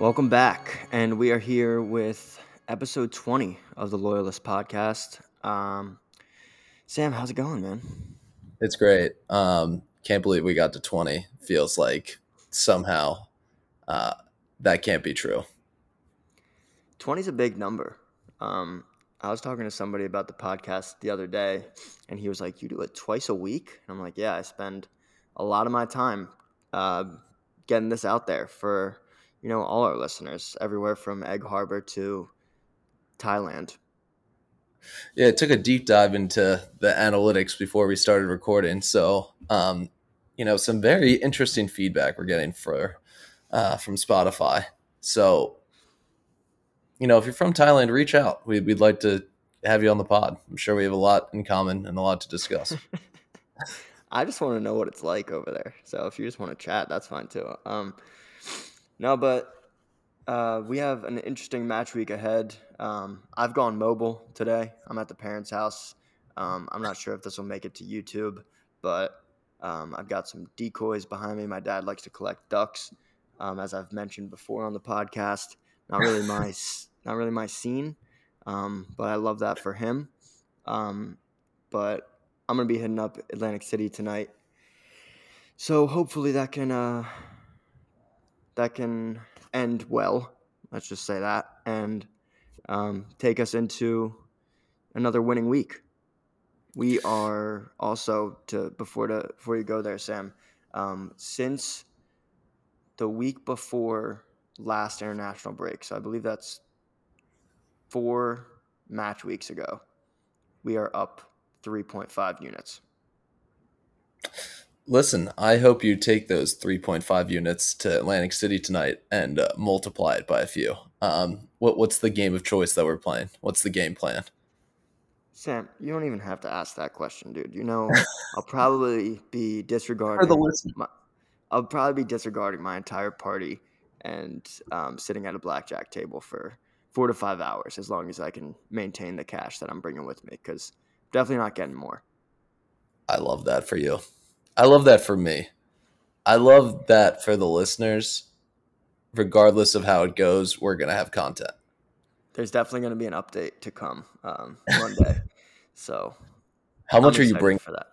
Welcome back, and we are here with episode 20 of the Loyalist podcast. Um, Sam, how's it going, man? It's great. Um, can't believe we got to 20. Feels like somehow uh, that can't be true. 20 is a big number. Um, I was talking to somebody about the podcast the other day, and he was like, You do it twice a week? And I'm like, Yeah, I spend a lot of my time uh, getting this out there for you know all our listeners everywhere from Egg Harbor to Thailand. Yeah, it took a deep dive into the analytics before we started recording. So, um, you know, some very interesting feedback we're getting for uh, from Spotify. So, you know, if you're from Thailand, reach out. We'd, we'd like to have you on the pod. I'm sure we have a lot in common and a lot to discuss. I just want to know what it's like over there. So if you just want to chat, that's fine too. Um, no, but uh, we have an interesting match week ahead. Um, I've gone mobile today. I'm at the parents' house. Um, I'm not sure if this will make it to YouTube, but um, I've got some decoys behind me. My dad likes to collect ducks, um, as I've mentioned before on the podcast. Not really my, not really my scene, um, but I love that for him. Um, but I'm gonna be heading up Atlantic City tonight, so hopefully that can uh, that can end well. Let's just say that and um, take us into another winning week. We are also to before to before you go there, Sam. Um, since the week before last international break, so I believe that's four match weeks ago, we are up 3.5 units. Listen, I hope you take those 3.5 units to Atlantic City tonight and uh, multiply it by a few. Um, what what's the game of choice that we're playing? What's the game plan? Sam, you don't even have to ask that question, dude. You know, I'll probably be disregarding. For the. My, I'll probably be disregarding my entire party and um, sitting at a blackjack table for four to five hours, as long as I can maintain the cash that I'm bringing with me. Because definitely not getting more. I love that for you. I love that for me. I love that for the listeners. Regardless of how it goes, we're gonna have content. There's definitely gonna be an update to come um, one day. so, how much I'm are you bringing for that?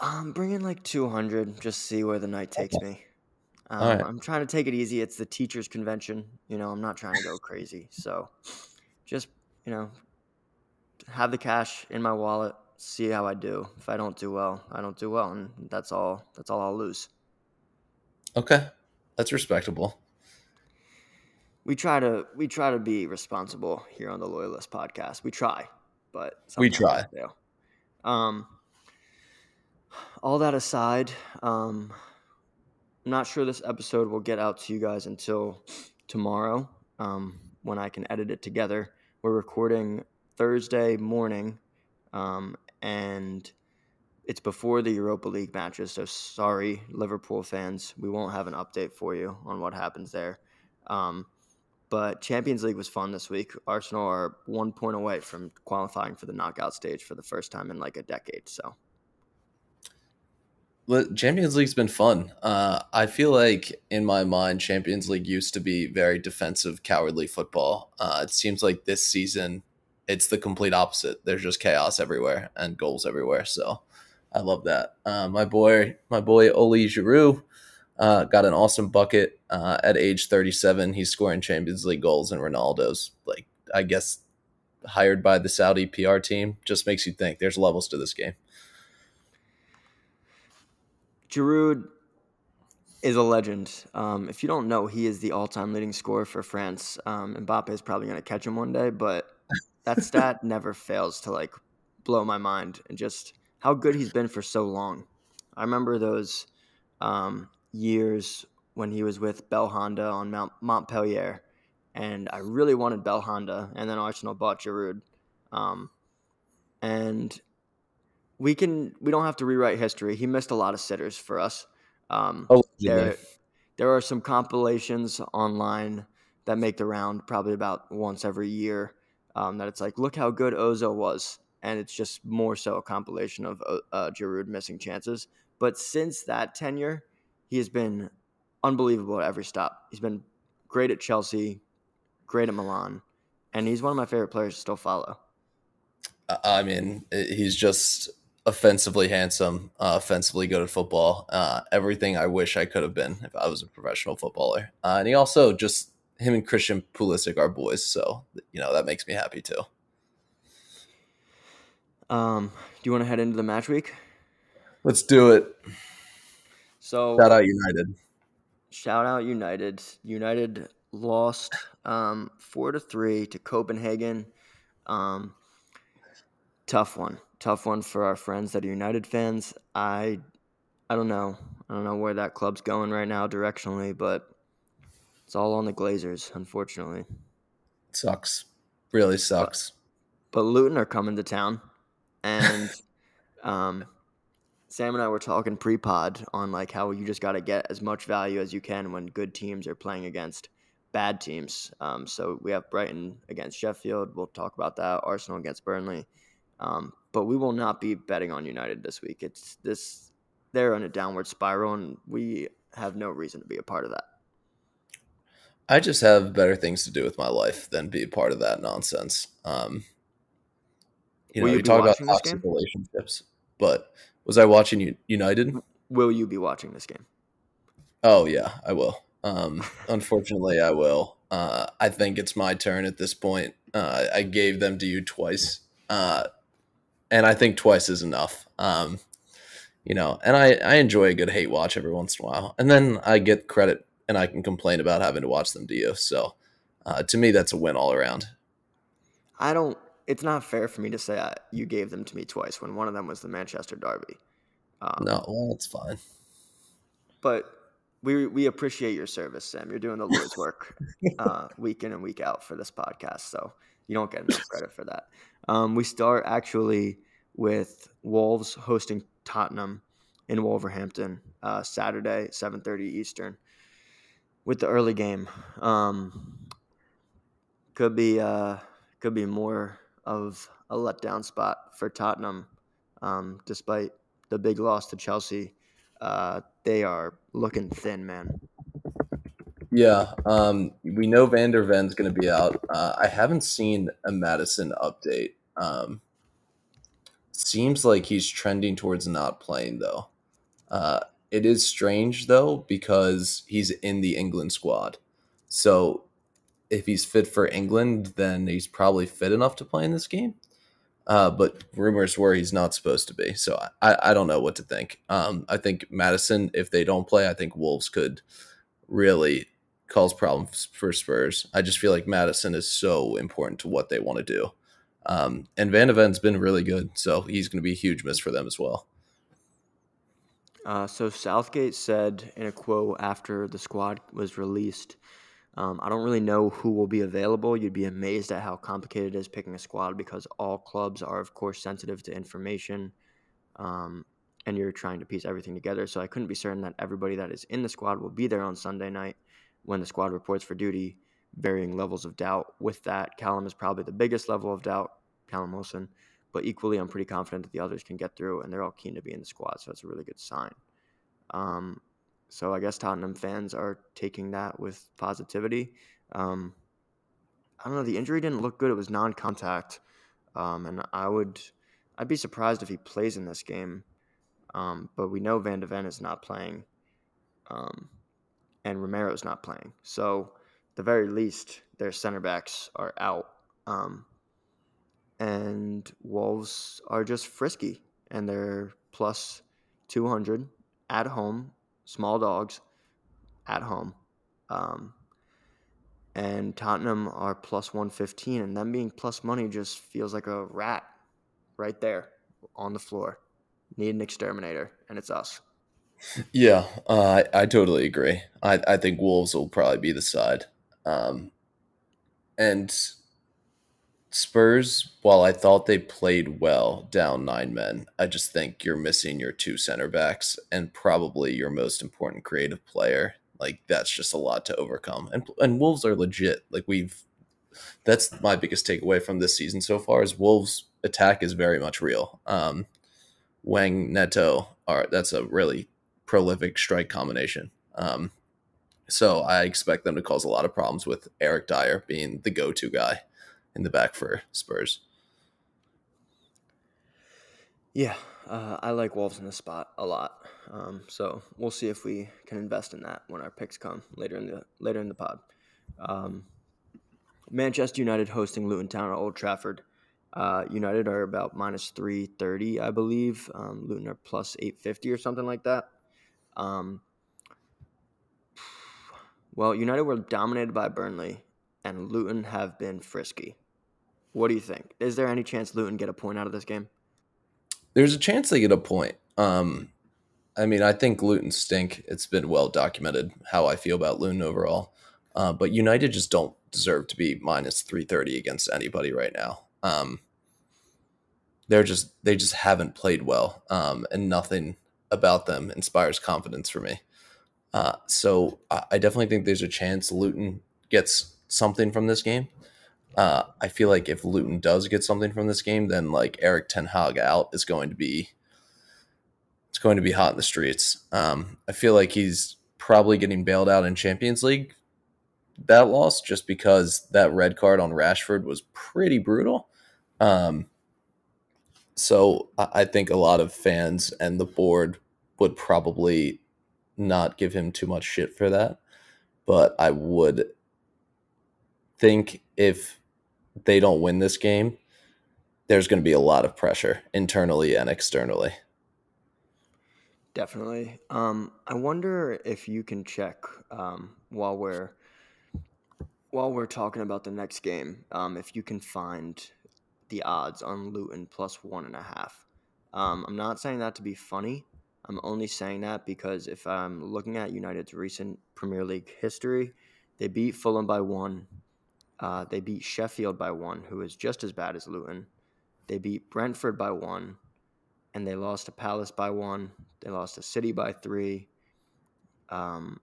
I'm bringing like 200. Just see where the night takes me. Um, right. I'm trying to take it easy. It's the teachers' convention. You know, I'm not trying to go crazy. So, just you know, have the cash in my wallet, see how I do. If I don't do well, I don't do well, and that's all. That's all I'll lose. Okay, that's respectable. We try to we try to be responsible here on the Loyalist podcast. We try, but we try. Um, all that aside, um, I'm not sure this episode will get out to you guys until tomorrow um, when I can edit it together. We're recording Thursday morning, um, and it's before the Europa League matches. So sorry, Liverpool fans, we won't have an update for you on what happens there. Um, but Champions League was fun this week. Arsenal are one point away from qualifying for the knockout stage for the first time in like a decade. So. Champions League's been fun. Uh, I feel like in my mind, Champions League used to be very defensive, cowardly football. Uh, it seems like this season it's the complete opposite. There's just chaos everywhere and goals everywhere. So I love that. Uh, my boy, my boy Oli Giroud uh, got an awesome bucket uh, at age 37. He's scoring Champions League goals, and Ronaldo's like I guess hired by the Saudi PR team. Just makes you think there's levels to this game. Giroud is a legend. Um, if you don't know, he is the all-time leading scorer for France. Um, Mbappe is probably going to catch him one day, but that stat never fails to like blow my mind and just how good he's been for so long. I remember those um, years when he was with Belhanda on Mount Montpellier, and I really wanted Belhanda, and then Arsenal bought Giroud, um, and we can we don't have to rewrite history. He missed a lot of sitters for us. Um, oh, there, there are some compilations online that make the round probably about once every year um, that it's like, look how good Ozo was. And it's just more so a compilation of uh, uh, Giroud missing chances. But since that tenure, he has been unbelievable at every stop. He's been great at Chelsea, great at Milan, and he's one of my favorite players to still follow. I mean, he's just offensively handsome, uh, offensively good at football. Uh, everything I wish I could have been if I was a professional footballer. Uh, and he also just him and Christian Pulisic are boys, so you know that makes me happy too. Um, do you want to head into the match week? Let's do it. So shout out United. Shout out United. United lost um, four to three to Copenhagen. Um, tough one, tough one for our friends that are United fans. I, I don't know, I don't know where that club's going right now directionally, but it's all on the Glazers, unfortunately. Sucks, really sucks. But, but Luton are coming to town, and um, Sam and I were talking pre-pod on like how you just got to get as much value as you can when good teams are playing against bad teams. Um, so we have Brighton against Sheffield. We'll talk about that. Arsenal against Burnley. Um, but we will not be betting on United this week. It's this they're on a downward spiral, and we have no reason to be a part of that. I just have better things to do with my life than be a part of that nonsense. Um, you will know, you, you talk about toxic relationships, but was I watching United? Will you be watching this game? Oh yeah, I will. Um, unfortunately, I will. Uh, I think it's my turn at this point. Uh, I gave them to you twice, uh, and I think twice is enough. Um, you know, and I, I enjoy a good hate watch every once in a while, and then I get credit and I can complain about having to watch them to you. So, uh, to me, that's a win all around. I don't. It's not fair for me to say I, you gave them to me twice when one of them was the Manchester Derby. Um, no, well, it's fine. But we we appreciate your service, Sam. You're doing the Lord's work uh, week in and week out for this podcast, so you don't get enough credit for that. Um, we start actually with Wolves hosting Tottenham in Wolverhampton uh, Saturday, 7:30 Eastern, with the early game. Um, could be uh, could be more of a letdown spot for Tottenham, um, despite the big loss to Chelsea uh, they are looking thin, man. Yeah, um, we know Van de Ven's going to be out. Uh, I haven't seen a Maddison update. Um, seems like he's trending towards not playing though. Uh, it is strange though because he's in the England squad. So if he's fit for England, then he's probably fit enough to play in this game. Uh, but rumors were he's not supposed to be. So I, I don't know what to think. Um, I think Maddison, if they don't play, I think Wolves could really cause problems for Spurs. I just feel like Maddison is so important to what they want to do. Um, and Van de Ven's been really good, so he's going to be a huge miss for them as well. Uh, so Southgate said in a quote after the squad was released um, I don't really know who will be available. You'd be amazed at how complicated it is picking a squad because all clubs are, of course, sensitive to information, um, and you're trying to piece everything together. So I couldn't be certain that everybody that is in the squad will be there on Sunday night when the squad reports for duty. Varying levels of doubt. With that, Callum is probably the biggest level of doubt, Callum Wilson. But equally, I'm pretty confident that the others can get through, and they're all keen to be in the squad. So it's a really good sign. Um, so I guess Tottenham fans are taking that with positivity. Um, I don't know. The injury didn't look good. It was non-contact, um, and I would, I'd be surprised if he plays in this game. Um, but we know Van de Ven is not playing, um, and Romero's not playing. So, the very least, their center backs are out, um, and Wolves are just frisky, and they're plus two hundred at home small dogs at home. Um, and Tottenham are plus 115, and them being plus money just feels like a rat right there on the floor. Need an exterminator, and it's us. Yeah, uh, I, I totally agree. I, I think Wolves will probably be the side. Um, and Spurs, while I thought they played well down nine men, I just think you're missing your two center backs and probably your most important creative player. Like that's just a lot to overcome. And and Wolves are legit. Like we've that's my biggest takeaway from this season so far is Wolves attack is very much real. Um Hwang Neto are that's a really prolific strike combination. Um So I expect them to cause a lot of problems with Eric Dier being the go-to guy in the back for Spurs. Yeah, uh, I like Wolves in the spot a lot. Um, so we'll see if we can invest in that when our picks come later in the later in the pod. Um, Manchester United hosting Luton Town at Old Trafford. Uh, United are about minus three thirty, I believe. Um, Luton are plus eight fifty or something like that. Um, well, United were dominated by Burnley, and Luton have been frisky. What do you think? Is there any chance Luton get a point out of this game? There's a chance they get a point. Um, I mean, I think Luton stink. It's been well documented how I feel about Luton overall. Uh, but United just don't deserve to be minus 330 against anybody right now. Um, they're just they just haven't played well, um, and nothing about them inspires confidence for me. Uh, so I, I definitely think there's a chance Luton gets something from this game. Uh, I feel like if Luton does get something from this game, then like Erik Ten Hag out is going to be it's going to be hot in the streets. Um, I feel like he's probably getting bailed out in Champions League that loss just because that red card on Rashford was pretty brutal. Um, so I think a lot of fans and the board would probably not give him too much shit for that. But I would think if they don't win this game, there's going to be a lot of pressure internally and externally. Definitely. Um, I wonder if you can check um, while we're while we're talking about the next game, um, if you can find the odds on Luton plus one and a half. Um, I'm not saying that to be funny. I'm only saying that because if I'm looking at United's recent Premier League history, they beat Fulham by one. Uh, they beat Sheffield by one, who is just as bad as Luton. They beat Brentford by one, and they lost to Palace by one. They lost to City by three. Um,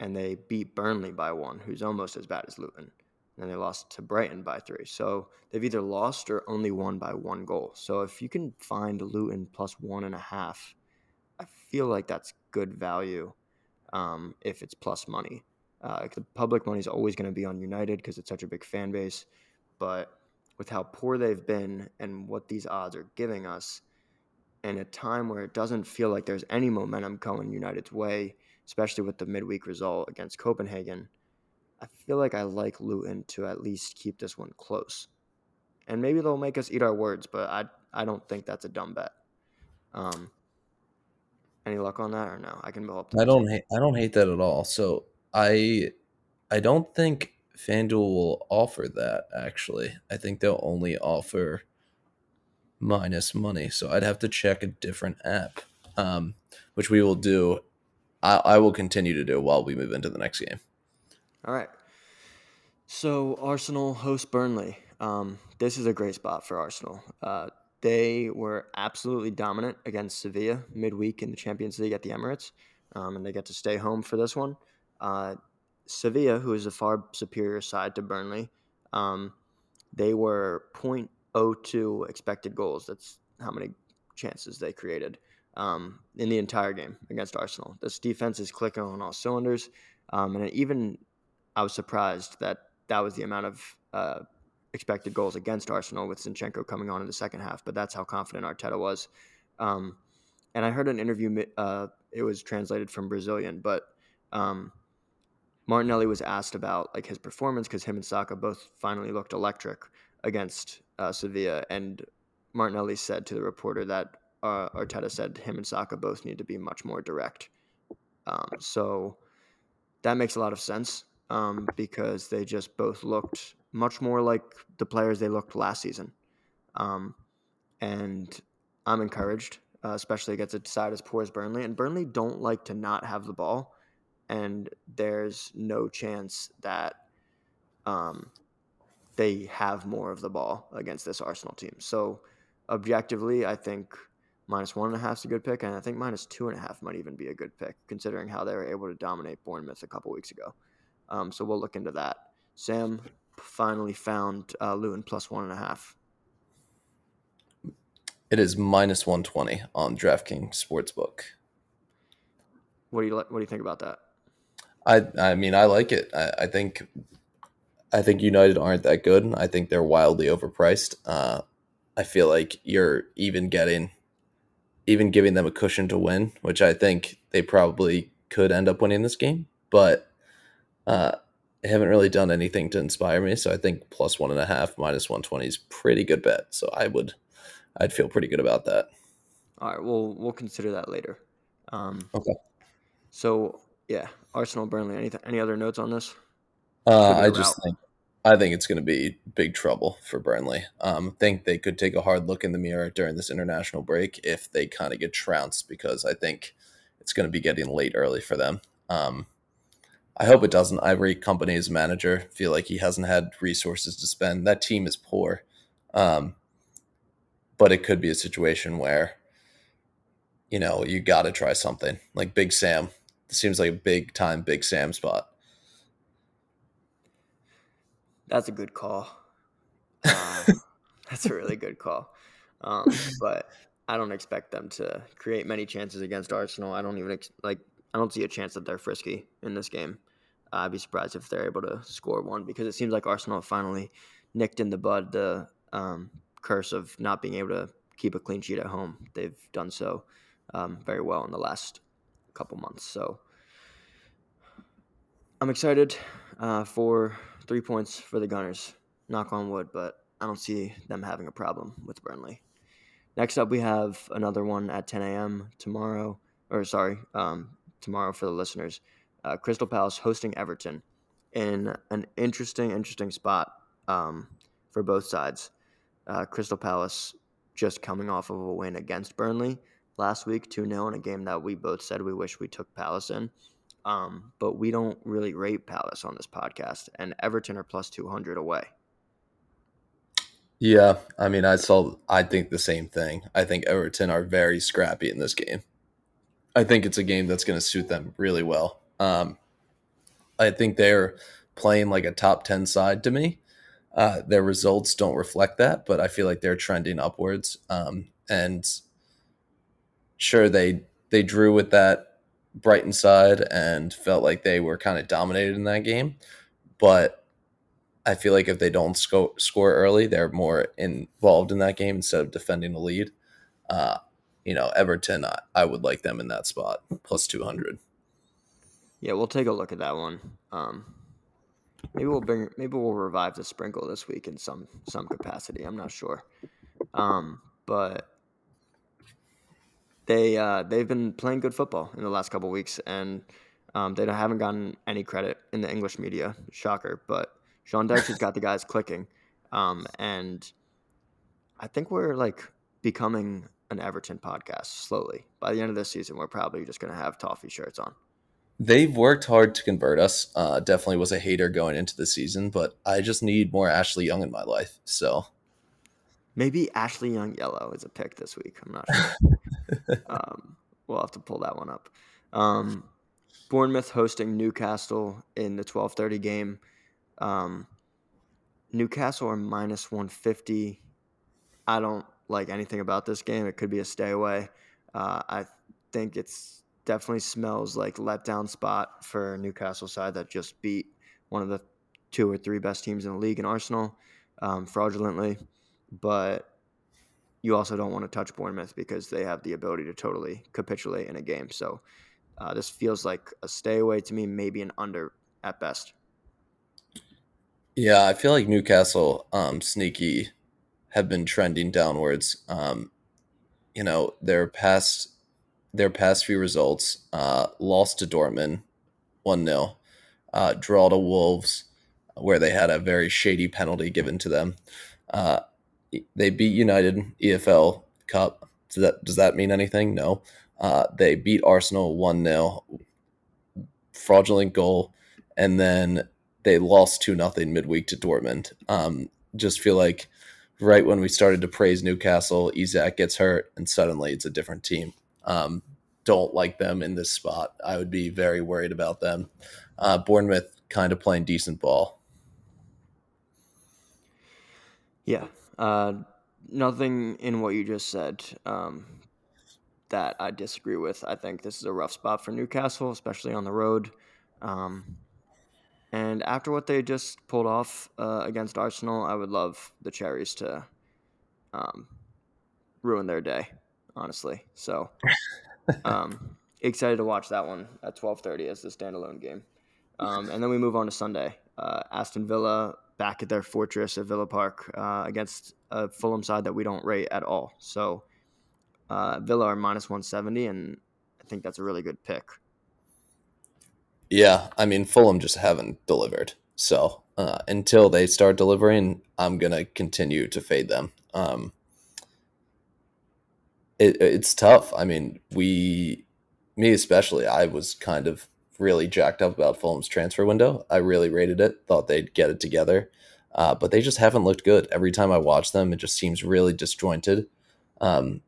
and they beat Burnley by one, who's almost as bad as Luton. And they lost to Brighton by three. So they've either lost or only won by one goal. So if you can find Luton plus one and a half, I feel like that's good value um, if it's plus money. Uh, the public money is always going to be on United because it's such a big fan base. But with how poor they've been and what these odds are giving us, in a time where it doesn't feel like there's any momentum going United's way, especially with the midweek result against Copenhagen, I feel like I like Luton to at least keep this one close. And maybe they'll make us eat our words, but I I don't think that's a dumb bet. Um, any luck on that or no? I can help. I don't hate I don't hate that at all. So I I don't think FanDuel will offer that actually. I think they'll only offer minus money. So I'd have to check a different app. Um, which we will do I, I will continue to do while we move into the next game. All right. So Arsenal host Burnley. Um, this is a great spot for Arsenal. Uh, they were absolutely dominant against Sevilla midweek in the Champions League at the Emirates, um, and they get to stay home for this one. Uh, Sevilla, who is a far superior side to Burnley, um, they were 0.02 expected goals. That's how many chances they created um, in the entire game against Arsenal. This defense is clicking on all cylinders, um, and even I was surprised that that was the amount of uh, expected goals against Arsenal with Zinchenko coming on in the second half. But that's how confident Arteta was. Um, and I heard an interview. Uh, it was translated from Brazilian, but um, Martinelli was asked about like his performance because him and Saka both finally looked electric against uh, Sevilla, and Martinelli said to the reporter that uh, Arteta said him and Saka both need to be much more direct. Um, so that makes a lot of sense um, because they just both looked much more like the players they looked last season. Um, and I'm encouraged, uh, especially against a side as poor as Burnley. And Burnley don't like to not have the ball, and there's no chance that um, they have more of the ball against this Arsenal team. So objectively, I think minus one and a half is a good pick, and I think minus two and a half might even be a good pick, considering how they were able to dominate Bournemouth a couple weeks ago. Um, so we'll look into that. Sam finally found uh, Luton plus one and a half. It is minus one twenty on DraftKings Sportsbook. What do you What do you think about that? I I mean I like it. I, I think I think United aren't that good. I think they're wildly overpriced. Uh, I feel like you're even getting even giving them a cushion to win, which I think they probably could end up winning this game, but uh, they haven't really done anything to inspire me. So I think plus one and a half, minus one twenty is pretty good bet. So I would, I'd feel pretty good about that. All right, we'll we'll consider that later. Um, Okay. So yeah, Arsenal, Burnley. Any any other notes on this? Uh, I just rout. think I think it's going to be big trouble for Burnley. Um, think they could take a hard look in the mirror during this international break if they kind of get trounced because I think it's going to be getting late early for them. Um, I hope it doesn't. I rate Kompany as manager. Feel like he hasn't had resources to spend. That team is poor, um, but it could be a situation where you know you got to try something like Big Sam. Seems like a big time Big Sam spot. That's a good call. Uh, that's a really good call. Um, but I don't expect them to create many chances against Arsenal. I don't even ex- like. I don't see a chance that they're frisky in this game. I'd be surprised if they're able to score one because it seems like Arsenal finally nicked in the bud the um, curse of not being able to keep a clean sheet at home. They've done so um, very well in the last couple months. So I'm excited uh, for three points for the Gunners. Knock on wood, but I don't see them having a problem with Burnley. Next up, we have another one at 10 a.m. tomorrow, or sorry, um, tomorrow for the listeners. Uh, Crystal Palace hosting Everton in an interesting, interesting spot um, for both sides. Uh, Crystal Palace just coming off of a win against Burnley last week, 2 0, in a game that we both said we wish we took Palace in. Um, but we don't really rate Palace on this podcast, and Everton are plus 200 away. Yeah, I mean, I saw. I think the same thing. I think Everton are very scrappy in this game. I think it's a game that's going to suit them really well. Um, I think they're playing like a top ten side to me. Uh, their results don't reflect that, but I feel like they're trending upwards. Um, and sure, they they drew with that Brighton side and felt like they were kind of dominated in that game, but I feel like if they don't sco- score early, they're more involved in that game instead of defending the lead. Uh, you know, Everton, I, I would like them in that spot plus two hundred. Yeah, we'll take a look at that one. Um, maybe we'll bring, maybe we'll revive the sprinkle this week in some some capacity. I'm not sure, um, but they uh, they've been playing good football in the last couple weeks, and um, they haven't gotten any credit in the English media. Shocker, but Sean Dyche has got the guys clicking, um, and I think we're like becoming an Everton podcast slowly. By the end of this season, we're probably just going to have toffee shirts on. They've worked hard to convert us. Uh, definitely was a hater going into the season, but I just need more Ashley Young in my life. So Maybe Ashley Young Yellow is a pick this week. I'm not sure. um, we'll have to pull that one up. Um, Bournemouth hosting Newcastle in the 12:30 game. Um, Newcastle are minus 150. I don't like anything about this game. It could be a stay away. Uh, I think it's definitely smells like letdown spot for Newcastle side that just beat one of the two or three best teams in the league in Arsenal um, fraudulently. But you also don't want to touch Bournemouth because they have the ability to totally capitulate in a game. So uh, this feels like a stay away to me, maybe an under at best. yeah, I feel like Newcastle, um, sneaky, have been trending downwards. Um, you know, their past their past few results, uh, lost to Dortmund, one 0 uh, draw to Wolves, where they had a very shady penalty given to them. Uh, they beat United EFL Cup. Does that does that mean anything? No. Uh, they beat Arsenal one 0 fraudulent goal, and then they lost two nothing midweek to Dortmund. Um, just feel like right when we started to praise Newcastle, Isak gets hurt, and suddenly it's a different team. Um, don't like them in this spot. I would be very worried about them. Uh, Bournemouth kind of playing decent ball. Yeah. Uh, nothing in what you just said um, that I disagree with. I think this is a rough spot for Newcastle, especially on the road. Um, and after what they just pulled off uh, against Arsenal, I would love the Cherries to um, ruin their day, honestly. So um, excited to watch that one at 12:30 as the standalone game. Um, and then we move on to Sunday. Uh, Aston Villa back at their fortress at Villa Park uh, against a Fulham side that we don't rate at all. So uh, Villa are minus 170, and I think that's a really good pick. Yeah, I mean Fulham just haven't delivered. So uh, until they start delivering, I'm gonna continue to fade them. Um, it, it's tough. I mean, we, me especially, I was kind of really jacked up about Fulham's transfer window. I really rated it. Thought they'd get it together, uh, but they just haven't looked good. Every time I watch them, it just seems really disjointed. Um,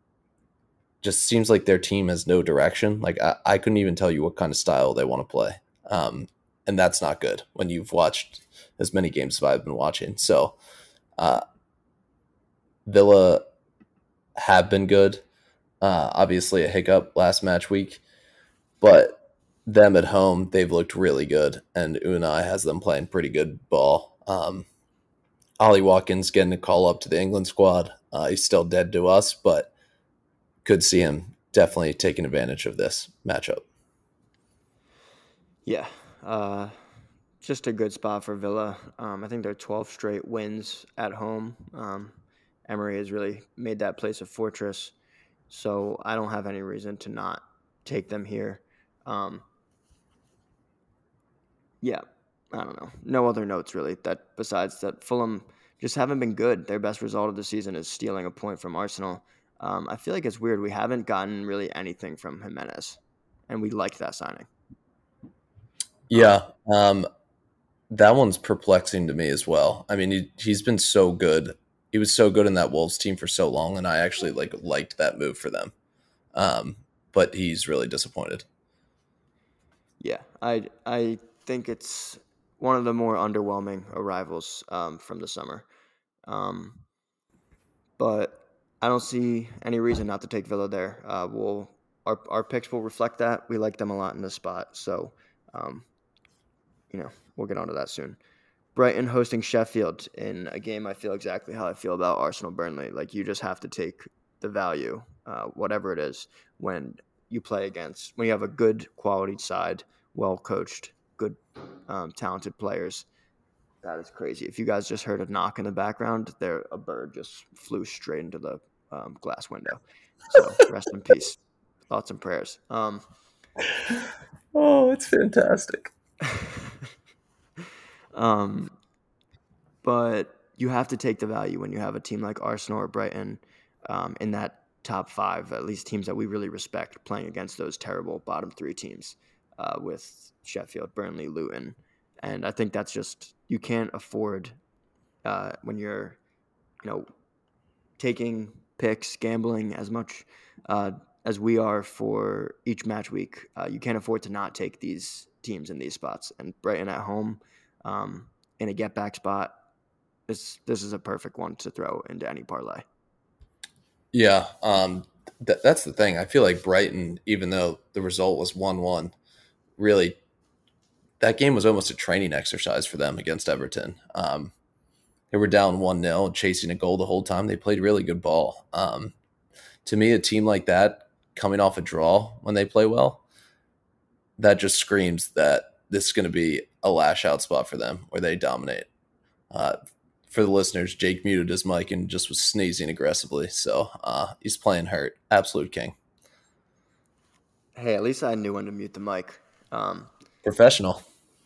just seems like their team has no direction. Like I, I couldn't even tell you what kind of style they want to play. Um, and that's not good when you've watched as many games as I've been watching. So, uh, Villa have been good. Uh, obviously, a hiccup last match week, but them at home, they've looked really good, and Unai has them playing pretty good ball. Um, Ollie Watkins getting a call up to the England squad. Uh, he's still dead to us, but could see him definitely taking advantage of this matchup. Yeah, uh, just a good spot for Villa. Um, I think they're 12 straight wins at home. Um, Emery has really made that place a fortress, so I don't have any reason to not take them here. Um, yeah, I don't know. No other notes really. That besides that, Fulham just haven't been good. Their best result of the season is stealing a point from Arsenal. Um, I feel like it's weird. We haven't gotten really anything from Jimenez, and we like that signing. Yeah, um, that one's perplexing to me as well. I mean, he, he's been so good. He was so good in that Wolves team for so long, and I actually like liked that move for them. Um, but he's really disappointed. Yeah, I I think it's one of the more underwhelming arrivals um, from the summer. Um, but I don't see any reason not to take Villa there. Uh, we'll our our picks will reflect that. We like them a lot in this spot, so um, you know we'll get onto that soon. Brighton hosting Sheffield in a game I feel exactly how I feel about Arsenal Burnley. Like you just have to take the value, uh, whatever it is, when you play against when you have a good quality side, well coached, good um, talented players. That is crazy. If you guys just heard a knock in the background, there a bird just flew straight into the um, glass window. So rest in peace. Thoughts and prayers. Um, oh, it's fantastic. um, but you have to take the value when you have a team like Arsenal or Brighton um, in that top five, at least teams that we really respect, playing against those terrible bottom three teams uh, with Sheffield, Burnley, Luton. And I think that's just, you can't afford uh, when you're, you know, taking picks, gambling as much uh, as we are for each match week. Uh, you can't afford to not take these teams in these spots. And Brighton at home um, in a get back spot, this this is a perfect one to throw into any parlay. Yeah, um, th- that's the thing. I feel like Brighton, even though the result was one one, really that game was almost a training exercise for them against Everton. Um, they were down 1 0, chasing a goal the whole time. They played really good ball. Um, to me, a team like that coming off a draw when they play well, that just screams that this is going to be a lash out spot for them where they dominate. Uh, for the listeners, Jake muted his mic and just was sneezing aggressively. So uh, he's playing hurt. Absolute king. Hey, at least I knew when to mute the mic. Um, Professional.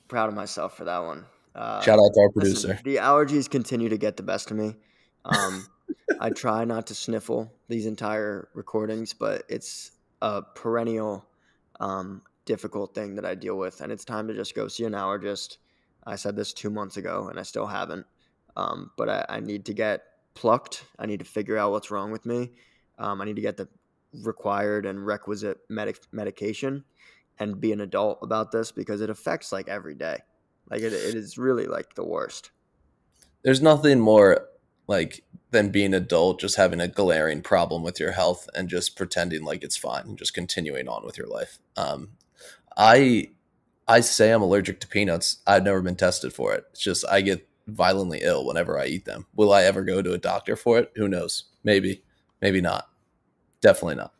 Proud of myself for that one. Uh, Shout out to our producer. Listen, the allergies continue to get the best of me. Um, I try not to sniffle these entire recordings, but it's a perennial um, difficult thing that I deal with, and it's time to just go see an allergist. I said this two months ago, and I still haven't. Um, but I, I, need to get plucked. I need to figure out what's wrong with me. Um, I need to get the required and requisite medic- medication and be an adult about this because it affects like every day. Like it, it is really like the worst. There's nothing more like than being adult, just having a glaring problem with your health and just pretending like it's fine and just continuing on with your life. Um, I I say I'm allergic to peanuts. I've never been tested for it. It's just I get violently ill whenever I eat them. Will I ever go to a doctor for it? Who knows? Maybe, maybe not. Definitely not.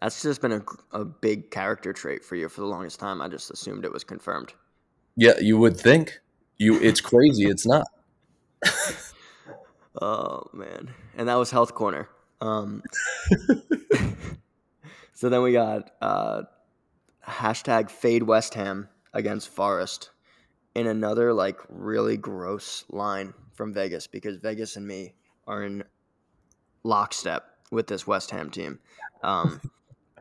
That's just been a, a big character trait for you for the longest time. I just assumed it was confirmed. Yeah, you would think. You, it's crazy. it's not. oh man, and that was health corner. Um, so then we got uh, hashtag fade West Ham against Forest in another like really gross line from Vegas because Vegas and me are in lockstep with this West Ham team. Um,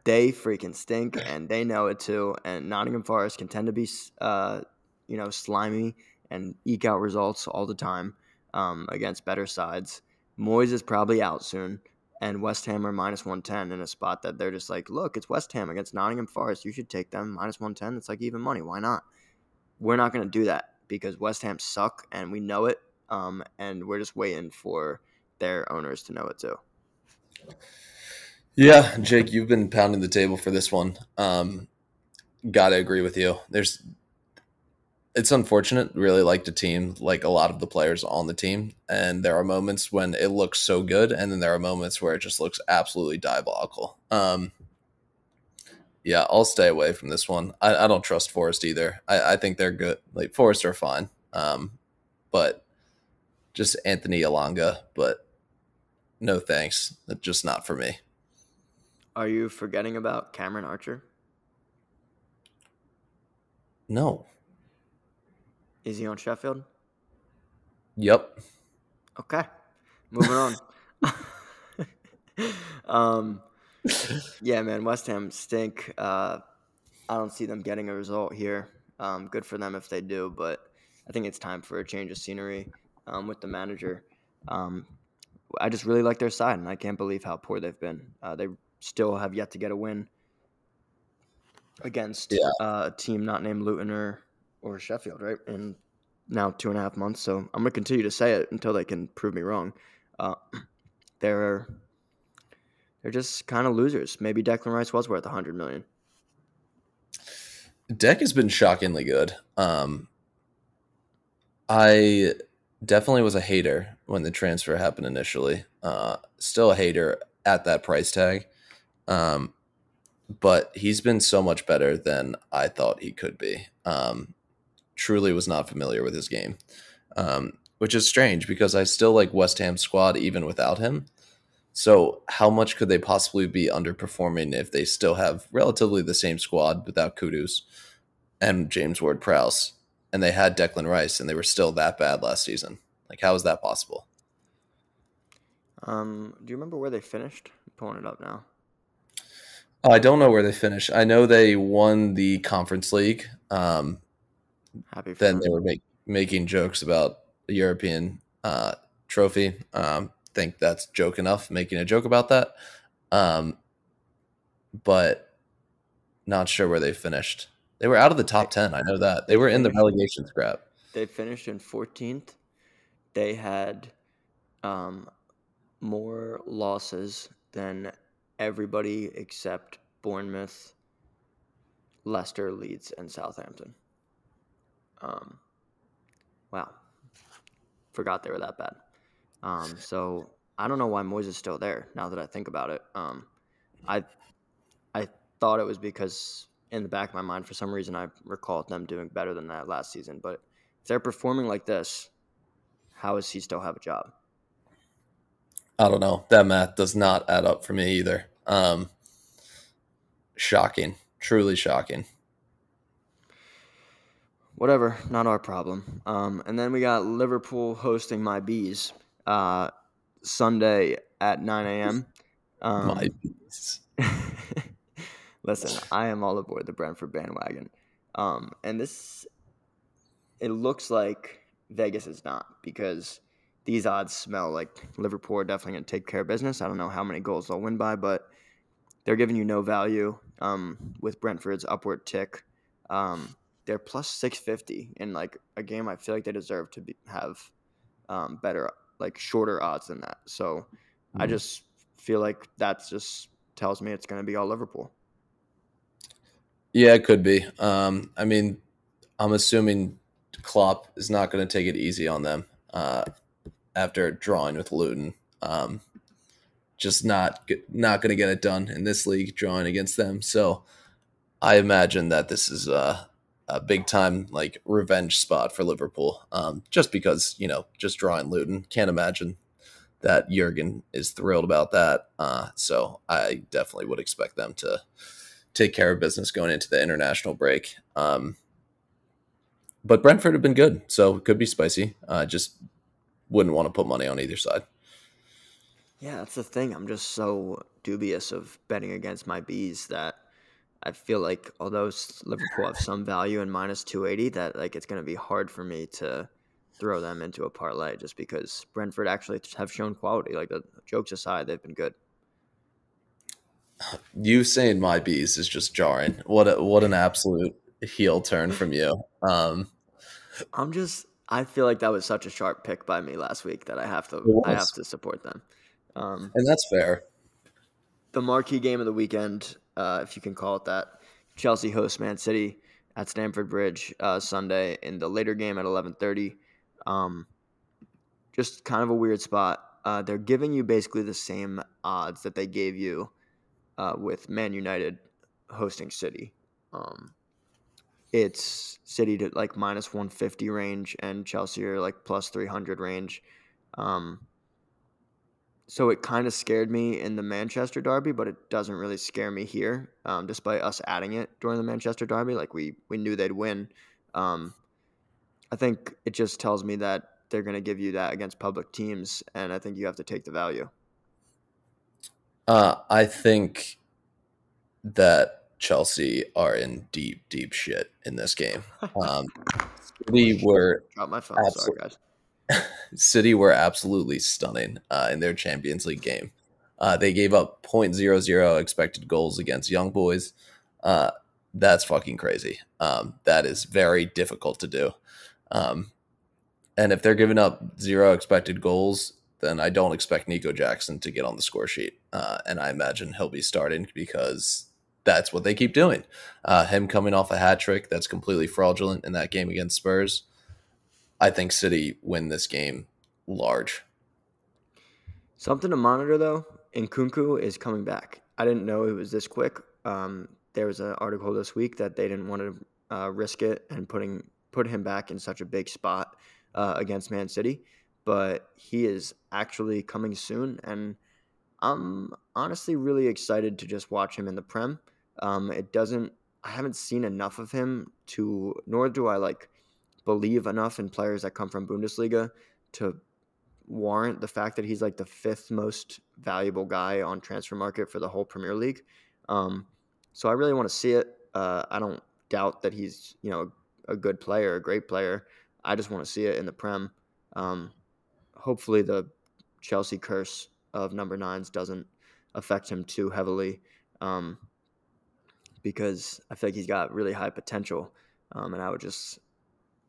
they freaking stink and they know it too. And Nottingham Forest can tend to be, uh, you know, slimy and eke out results all the time um, against better sides. Moyes is probably out soon and West Ham are minus 110 in a spot that they're just like, look, it's West Ham against Nottingham Forest. You should take them minus 110. It's like even money. Why not? We're not going to do that because West Ham suck and we know it. Um, and we're just waiting for their owners to know it too. Yeah, Jake, you've been pounding the table for this one. Um, gotta agree with you. There's it's unfortunate. Really like the team, like a lot of the players on the team, and there are moments when it looks so good, and then there are moments where it just looks absolutely diabolical. Um, yeah, I'll stay away from this one. I, I don't trust Forest either. I, I, think they're good. Like Forest are fine, um, but just Anthony Elanga. But no thanks. Just not for me. Are you forgetting about Cameron Archer? No. Is he on Sheffield? Yep. Okay. Moving on. um, yeah, man, West Ham stink. Uh, I don't see them getting a result here. Um, good for them if they do, but I think it's time for a change of scenery um, with the manager. Um, I just really like their side, and I can't believe how poor they've been. Uh, they still have yet to get a win against yeah. uh, a team not named Luton or, or Sheffield, right? In now two and a half months. So I'm going to continue to say it until they can prove me wrong. Uh, they're they're just kind of losers. Maybe Declan Rice was worth a hundred million. Deck has been shockingly good. Um, I definitely was a hater when the transfer happened initially. Uh, still a hater at that price tag. Um, but he's been so much better than I thought he could be. Um, truly was not familiar with his game, um, which is strange because I still like West Ham squad even without him. So how much could they possibly be underperforming if they still have relatively the same squad without Kudus and James Ward-Prowse, and they had Declan Rice and they were still that bad last season? Like how is that possible? Um, do you remember where they finished? I'm pulling it up now. Oh, I don't know where they finished. I know they won the conference league. Um, Happy. then them. they were make, making jokes about the European uh, trophy. Um, think that's joke enough. Making a joke about that, um, but not sure where they finished. They were out of the top ten. I know that they were in the relegation scrap. They finished in 14th. They had um, more losses than everybody except Bournemouth, Leicester, Leeds, and Southampton. Um, wow, forgot they were that bad. Um, so I don't know why Moyes is still there. Now that I think about it, um, I I thought it was because in the back of my mind, for some reason, I recall them doing better than that last season. But if they're performing like this, how does he still have a job? I don't know. That math does not add up for me either. Um, shocking, truly shocking. Whatever, not our problem. Um, and then we got Liverpool hosting my bees uh, Sunday at 9 a.m. Um, my bees. listen, I am all aboard the Brentford bandwagon. Um, and this, it looks like Vegas is not because these odds smell like Liverpool are definitely going to take care of business. I don't know how many goals they'll win by, but they're giving you no value um, with Brentford's upward tick. Um, they're plus 650 in like a game I feel like they deserve to be, have um, better, like shorter odds than that. So mm-hmm. I just feel like that just tells me it's going to be all Liverpool. Yeah, it could be. Um, I mean, I'm assuming Klopp is not going to take it easy on them uh, after drawing with Luton. Um, just not not going to get it done in this league, drawing against them. So I imagine that this is a, a big time like revenge spot for Liverpool. Um, just because you know, just drawing Luton, can't imagine that Jurgen is thrilled about that. Uh, so I definitely would expect them to take care of business going into the international break. Um, but Brentford have been good, so it could be spicy. Uh, just wouldn't want to put money on either side. Yeah, that's the thing. I'm just so dubious of betting against my bees that I feel like although Liverpool have some value in minus 280, that like it's going to be hard for me to throw them into a parlay just because Brentford actually have shown quality. Like the jokes aside, they've been good. You saying my bees is just jarring. What a, what an absolute heel turn from you. Um, I'm just I feel like that was such a sharp pick by me last week that I have to I have to support them. Um, and that's fair. The marquee game of the weekend, uh, if you can call it that, Chelsea hosts Man City at Stamford Bridge uh, Sunday in the later game at 11:30. Um, just kind of a weird spot. Uh, they're giving you basically the same odds that they gave you uh, with Man United hosting City. Um, it's City to like minus 150 range and Chelsea are like plus 300 range. Um, so it kind of scared me in the Manchester Derby, but it doesn't really scare me here, um, despite us adding it during the Manchester Derby. Like we we knew they'd win. Um, I think it just tells me that they're going to give you that against public teams, and I think you have to take the value. Uh, I think that Chelsea are in deep, deep shit in this game. Um, we were drop my phone. Sorry, guys. City were absolutely stunning uh, in their Champions League game. Uh, they gave up 0.00 expected goals against Young Boys. Uh, that's fucking crazy. Um, that is very difficult to do. Um, and if they're giving up zero expected goals, then I don't expect Nico Jackson to get on the score sheet. Uh, and I imagine he'll be starting because that's what they keep doing. Uh, him coming off a hat trick that's completely fraudulent in that game against Spurs. I think City win this game large. Something to monitor though, Nkunku is coming back. I didn't know it was this quick. Um, there was an article this week that they didn't want to uh, risk it and putting put him back in such a big spot uh, against Man City, but he is actually coming soon, and I'm honestly really excited to just watch him in the Prem. Um, it doesn't. I haven't seen enough of him to, nor do I like believe enough in players that come from Bundesliga to warrant the fact that he's like the fifth most valuable guy on transfer market for the whole Premier League. Um, so I really want to see it. Uh, I don't doubt that he's you know a good player, a great player. I just want to see it in the Prem. Um, hopefully, the Chelsea curse of number nines doesn't affect him too heavily, um, because I feel like he's got really high potential, um, and I would just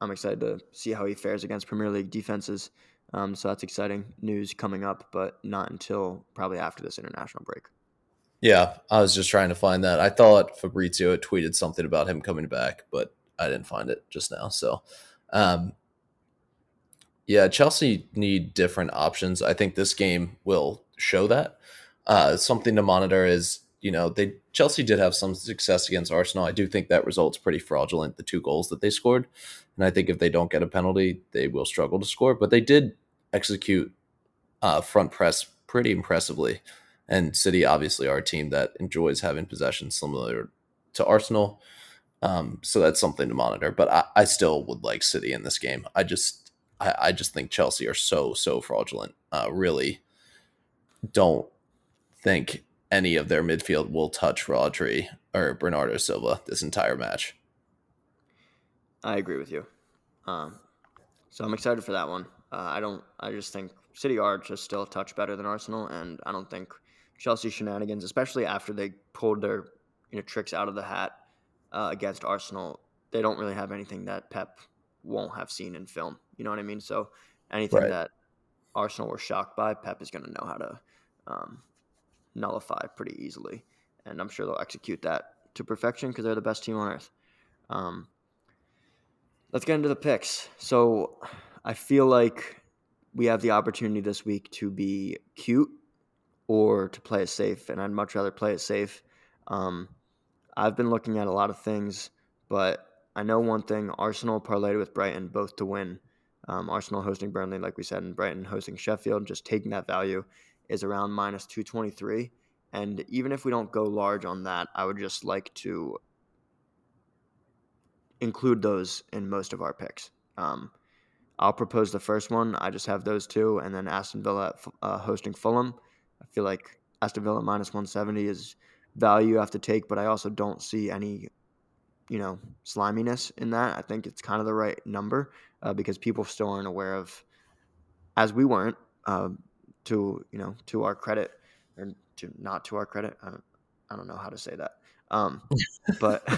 I'm excited to see how he fares against Premier League defenses. Um, so that's exciting news coming up, but not until probably after this international break. Yeah, I was just trying to find that. I thought Fabrizio tweeted something about him coming back, but I didn't find it just now. So, um, yeah, Chelsea need different options. I think this game will show that. Uh, something to monitor is you know, they Chelsea did have some success against Arsenal. I do think that result's pretty fraudulent, the two goals that they scored. And I think if they don't get a penalty, they will struggle to score. But they did execute uh, front press pretty impressively. And City obviously are a team that enjoys having possession similar to Arsenal. Um, so that's something to monitor. But I, I, still would like City in this game. I just I, I just think Chelsea are so, so fraudulent. Uh, really don't think any of their midfield will touch Rodri or Bernardo Silva this entire match. I agree with you. Um, so I'm excited for that one. Uh, I don't. I just think City are just still a touch better than Arsenal, and I don't think Chelsea shenanigans, especially after they pulled their you know tricks out of the hat uh, against Arsenal, they don't really have anything that Pep won't have seen in film. You know what I mean? So anything right. that Arsenal were shocked by, Pep is going to know how to um, nullify pretty easily. And I'm sure they'll execute that to perfection because they're the best team on earth. Um, Let's get into the picks. So I feel like we have the opportunity this week to be cute or to play it safe, and I'd much rather play it safe. Um, I've been looking at a lot of things, but I know one thing: Arsenal parlayed with Brighton both to win. Um, Arsenal hosting Burnley, like we said, and Brighton hosting Sheffield. Just taking that value is around minus two twenty three. And even if we don't go large on that, I would just like to include those in most of our picks. Um, I'll propose the first one. I just have those two, and then Aston Villa uh, hosting Fulham. I feel like Aston Villa minus 170 is value you have to take, but I also don't see any, you know, sliminess in that. I think it's kind of the right number uh, because people still aren't aware of, as we weren't, uh, to you know, to our credit, or to not to our credit. I don't, I don't know how to say that, um, but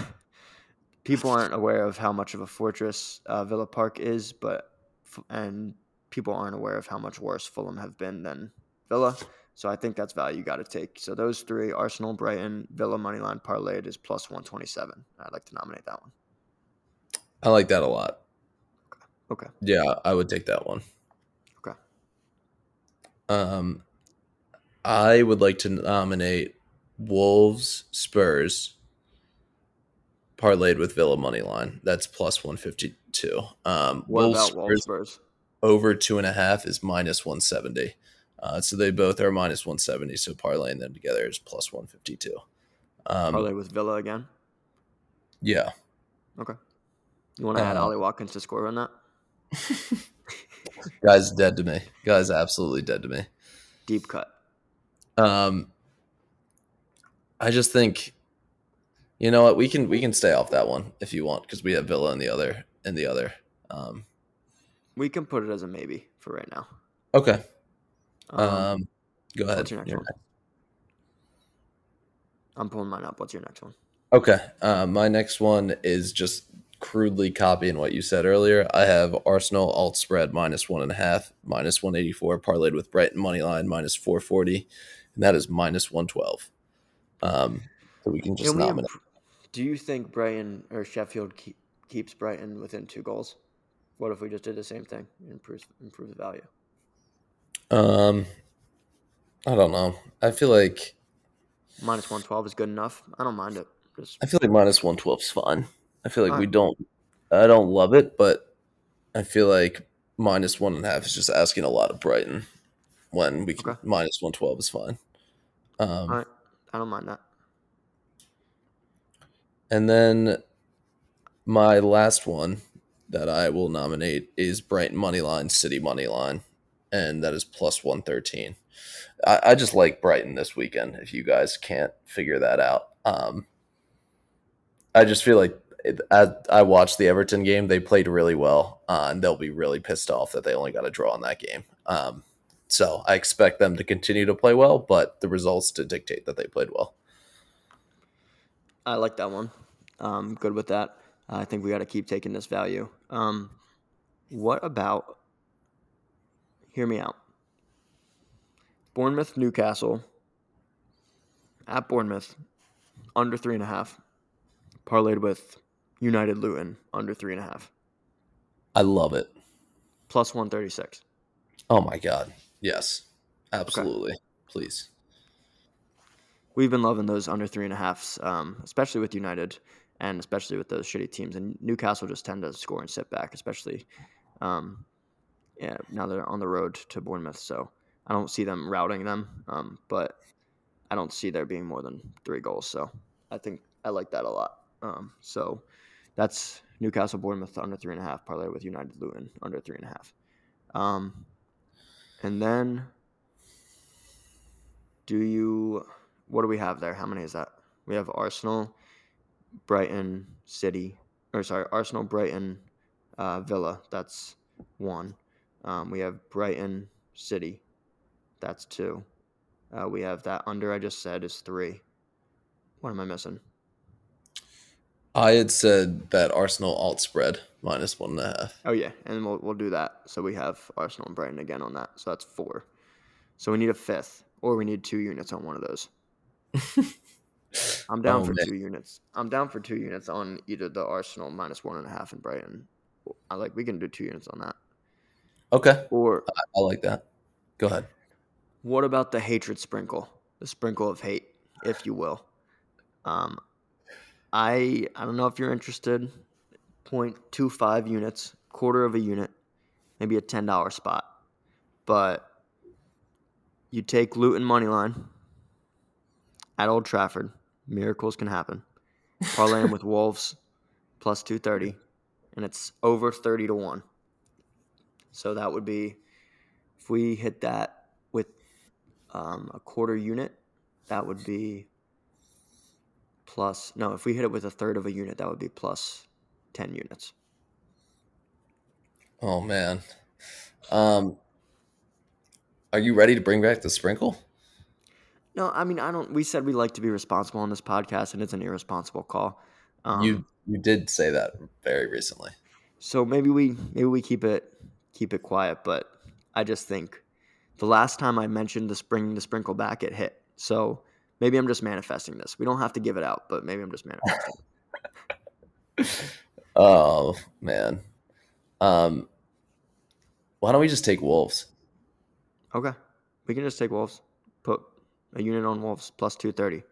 people aren't aware of how much of a fortress uh, Villa Park is, but and people aren't aware of how much worse Fulham have been than Villa. So I think that's value you got to take. So those three: Arsenal, Brighton, Villa moneyline parlayed is plus one twenty seven. I'd like to nominate that one. I like that a lot. Okay. Yeah, I would take that one. Um, I would like to nominate Wolves, Spurs, parlayed with Villa money line. That's plus one fifty two. Um, what Wolves, about Wolves, Spurs? Over two and a half is minus one seventy. Uh, so they both are minus 170. So parlaying them together is plus 152. Um, Parlay with Villa again? Yeah. Okay. You want to add uh, Ollie Watkins to score on that? Guy's dead to me. Guy's absolutely dead to me. Deep cut. Um, I just think, you know what, we can we can stay off that one if you want because we have Villa in the other in the other. Um, we can put it as a maybe for right now. Okay, um, um, go ahead. What's your next one? I'm pulling mine up. What's your next one? Okay. Uh, my next one is just crudely copying what you said earlier. I have Arsenal alt spread minus one and a half, minus 184, parlayed with Brighton money line minus 440, and that is minus 112. Um, so we can just can nominate. Imp- do you think Brighton or Sheffield keep, keeps Brighton within two goals? What if we just did the same thing, improve improve the value? Um, I don't know. I feel like minus one twelve is good enough. I don't mind it. Just... I feel like minus one twelve is fine. I feel like All we don't. I don't love it, but I feel like minus one and a half is just asking a lot of Brighton. When we can, okay. minus one twelve is fine. Um, right, I don't mind that. And then my last one that I will nominate is Brighton Moneyline, City Moneyline and that is plus 113. I, I just like Brighton this weekend if you guys can't figure that out. Um, I just feel like as I watched the Everton game, they played really well, uh, and they'll be really pissed off that they only got a draw in that game. Um, so I expect them to continue to play well, but the results to dictate that they played well. I like that one. Um, good with that. I think we got to keep taking this value. Um, what about hear me out. Bournemouth, Newcastle, at Bournemouth, under three and a half, parlayed with United Luton, under three and a half. I love it. Plus 136. Oh my God. Yes. Absolutely. Okay. Please. We've been loving those under three and a halfs, um, especially with United and especially with those shitty teams. And Newcastle just tend to score and sit back, especially um, yeah, now they're on the road to Bournemouth, so I don't see them routing them. Um, but I don't see there being more than three goals. So I think I like that a lot. Um, so that's Newcastle Bournemouth under three and a half parlay with United Luton under three and a half. Um, and then do you what do we have there? How many is that? We have Arsenal, Brighton, City, or sorry, Arsenal, Brighton, uh, Villa. That's one. Um, we have Brighton City. That's two. Uh, we have that under I just said is three. What am I missing? I had said that Arsenal alt spread minus one and a half. Oh yeah, and we'll we'll do that. So we have Arsenal and Brighton again on that. So that's four. So we need a fifth, or we need two units on one of those. I'm down oh, for man. two units. I'm down for two units on either the Arsenal minus one and a half and Brighton I like we can do two units on that. Okay, Or I, I like that. Go ahead. what about the hatred sprinkle, the sprinkle of hate, if you will? Um, I I don't know if you're interested. 0.25 units, quarter of a unit, maybe a ten dollar spot, but you take Luton money line at Old Trafford. Miracles can happen. Parlay 'em with Wolves plus two thirty, and it's over thirty to one. So that would be if we hit that with um, a quarter unit, that would be plus. No, if we hit it with a third of a unit, that would be plus ten units. Oh man. Um, are you ready to bring back the sprinkle? No, I mean I don't. We said we like to be responsible on this podcast, and it's an irresponsible call. Um, you you did say that very recently. So maybe we maybe we keep it keep it quiet, but I just think the last time I mentioned the spring the sprinkle back it hit. So maybe I'm just manifesting this. We don't have to give it out, but maybe I'm just manifesting. Oh man. Um, why don't we just take wolves? okay. We can just take Wolves. Put a unit on Wolves plus two thirty.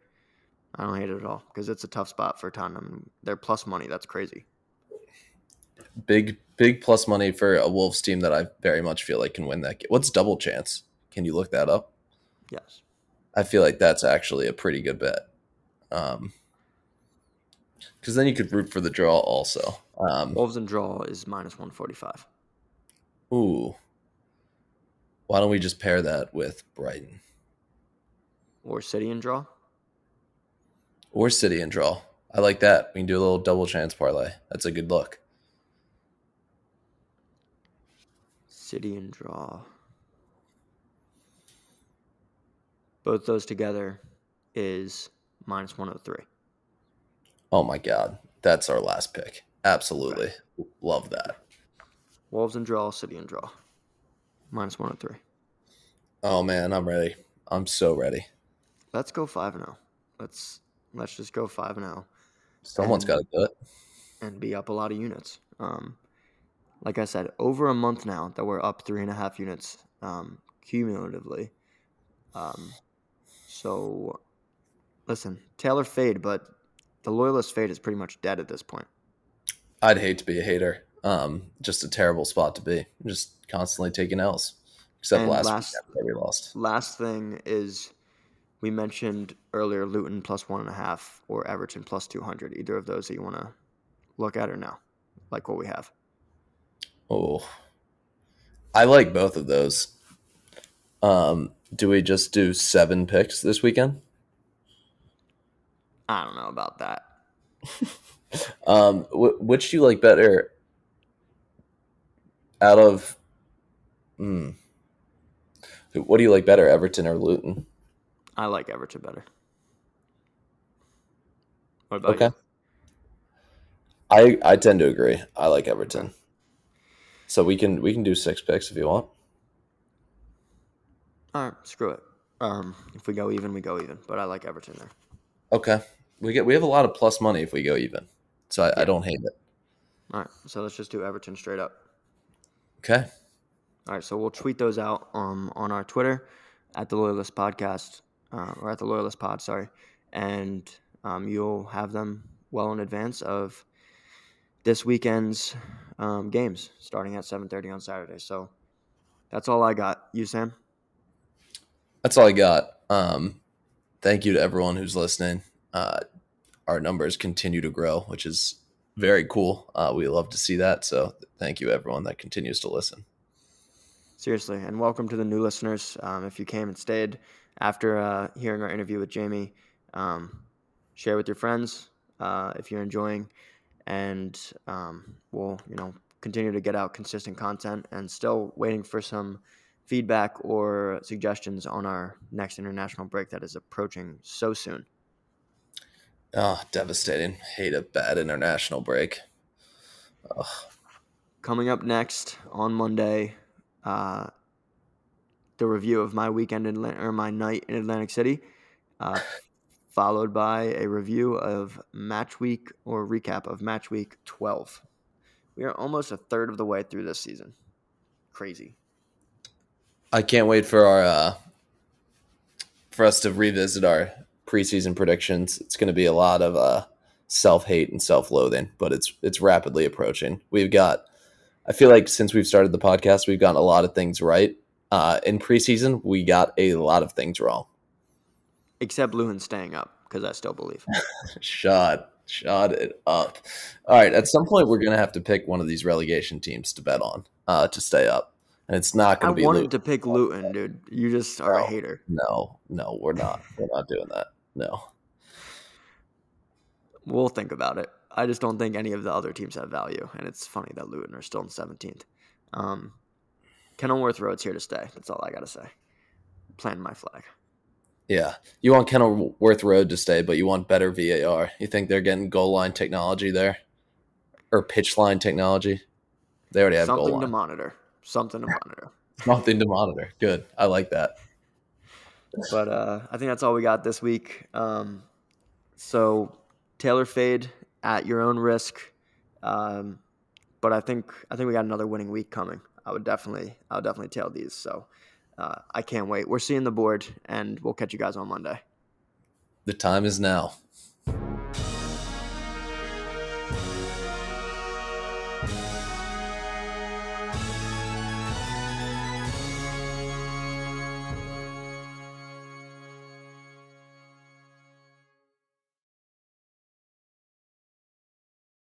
I don't hate it at all because it's a tough spot for Tottenham. They're plus money. That's crazy. Big big plus money for a Wolves team that I very much feel like can win that game. What's double chance? Can you look that up? Yes. I feel like that's actually a pretty good bet. Um, because then you could root for the draw also. Um, Wolves and draw is minus one forty five. ooh, why don't we just pair that with Brighton Or City and draw. or City and draw? I like that. We can do a little double chance parlay. That's a good look. City and draw. Both those together is minus 103. Oh my god, that's our last pick. Absolutely love that. Wolves and draw, City and draw. Minus 103. Oh man, I'm ready. I'm so ready. Let's go 5 and 0. Let's let's just go 5 and 0 Someone's got to do it. and be up a lot of units. Um, like I said, over a month now that we're up three and a half units um, cumulatively. Um, so, listen, Taylor fade, but the loyalist fade is pretty much dead at this point. I'd hate to be a hater. Um, just a terrible spot to be. Just constantly taking L's. Except And last, last- we lost. Last thing is we mentioned earlier Luton plus one and a half or Everton plus 200. Either of those that you want to look at or no? Like what we have. Oh, I like both of those. Um, do we just do seven picks this weekend? I don't know about that. Um, wh- which do you like better? Out of, hmm, what do you like better, Everton or Luton? I like Everton better. What about Okay. you? I I tend to agree. I like Everton. So we can we can do six picks if you want. All right, screw it. Um, if we go even, we go even. But I like Everton there. Okay. We get we have a lot of plus money if we go even. So I, I don't hate it. All right, so let's just do Everton straight up. Okay. All right, so we'll tweet those out um, on our Twitter at the Loyalist Podcast uh, or at the Loyalist Pod, sorry, and um, you'll have them well in advance of this weekend's um, games starting at seven thirty on Saturday. So that's all I got. You, Sam? That's all I got. Um, thank you to everyone who's listening. Uh, our numbers continue to grow, which is very cool. Uh, we love to see that. So thank you everyone that continues to listen. Seriously, and welcome to the new listeners. Um, if you came and stayed after uh, hearing our interview with Jamie, um, share with your friends uh, if you're enjoying, and um, we'll you know continue to get out consistent content. And still waiting for some feedback or suggestions on our next international break that is approaching so soon. Oh, devastating. Hate a bad international break. Ugh. Coming up next on Monday, uh, the review of my weekend in or my night in Atlantic City, uh, followed by a review of match week or recap of match week 12. We are almost a third of the way through this season. Crazy. I can't wait for our uh, for us to revisit our preseason predictions. It's going to be a lot of uh, self hate and self loathing, but it's it's rapidly approaching. We've got. I feel like since we've started the podcast, we've gotten a lot of things right. Uh, in preseason, we got a lot of things wrong. Except Luton staying up, because I still believe. shot, shot it up. All right, at some point, we're gonna have to pick one of these relegation teams to bet on uh, to stay up, and it's not gonna be. I wanted Luton. to pick Luton, dude. You just are a hater. No, no, we're not. We're not doing that. No. We'll think about it. I just don't think any of the other teams have value, and it's funny that Luton are still in 17th. Um, Kenilworth Road's here to stay. That's all I gotta say. Plant my flag. Yeah, you want Kenilworth Road to stay, but you want better VAR. You think they're getting goal line technology there, or pitch line technology? They already have goal Something to monitor. Something to monitor. Something to monitor. Good. I like that. But uh, I think that's all we got this week. Um, so Taylor fade at your own risk. Um, but I think I think we got another winning week coming. I would definitely I would definitely tail these. So uh, I can't wait. We're seeing the board, and we'll catch you guys on Monday. The time is now.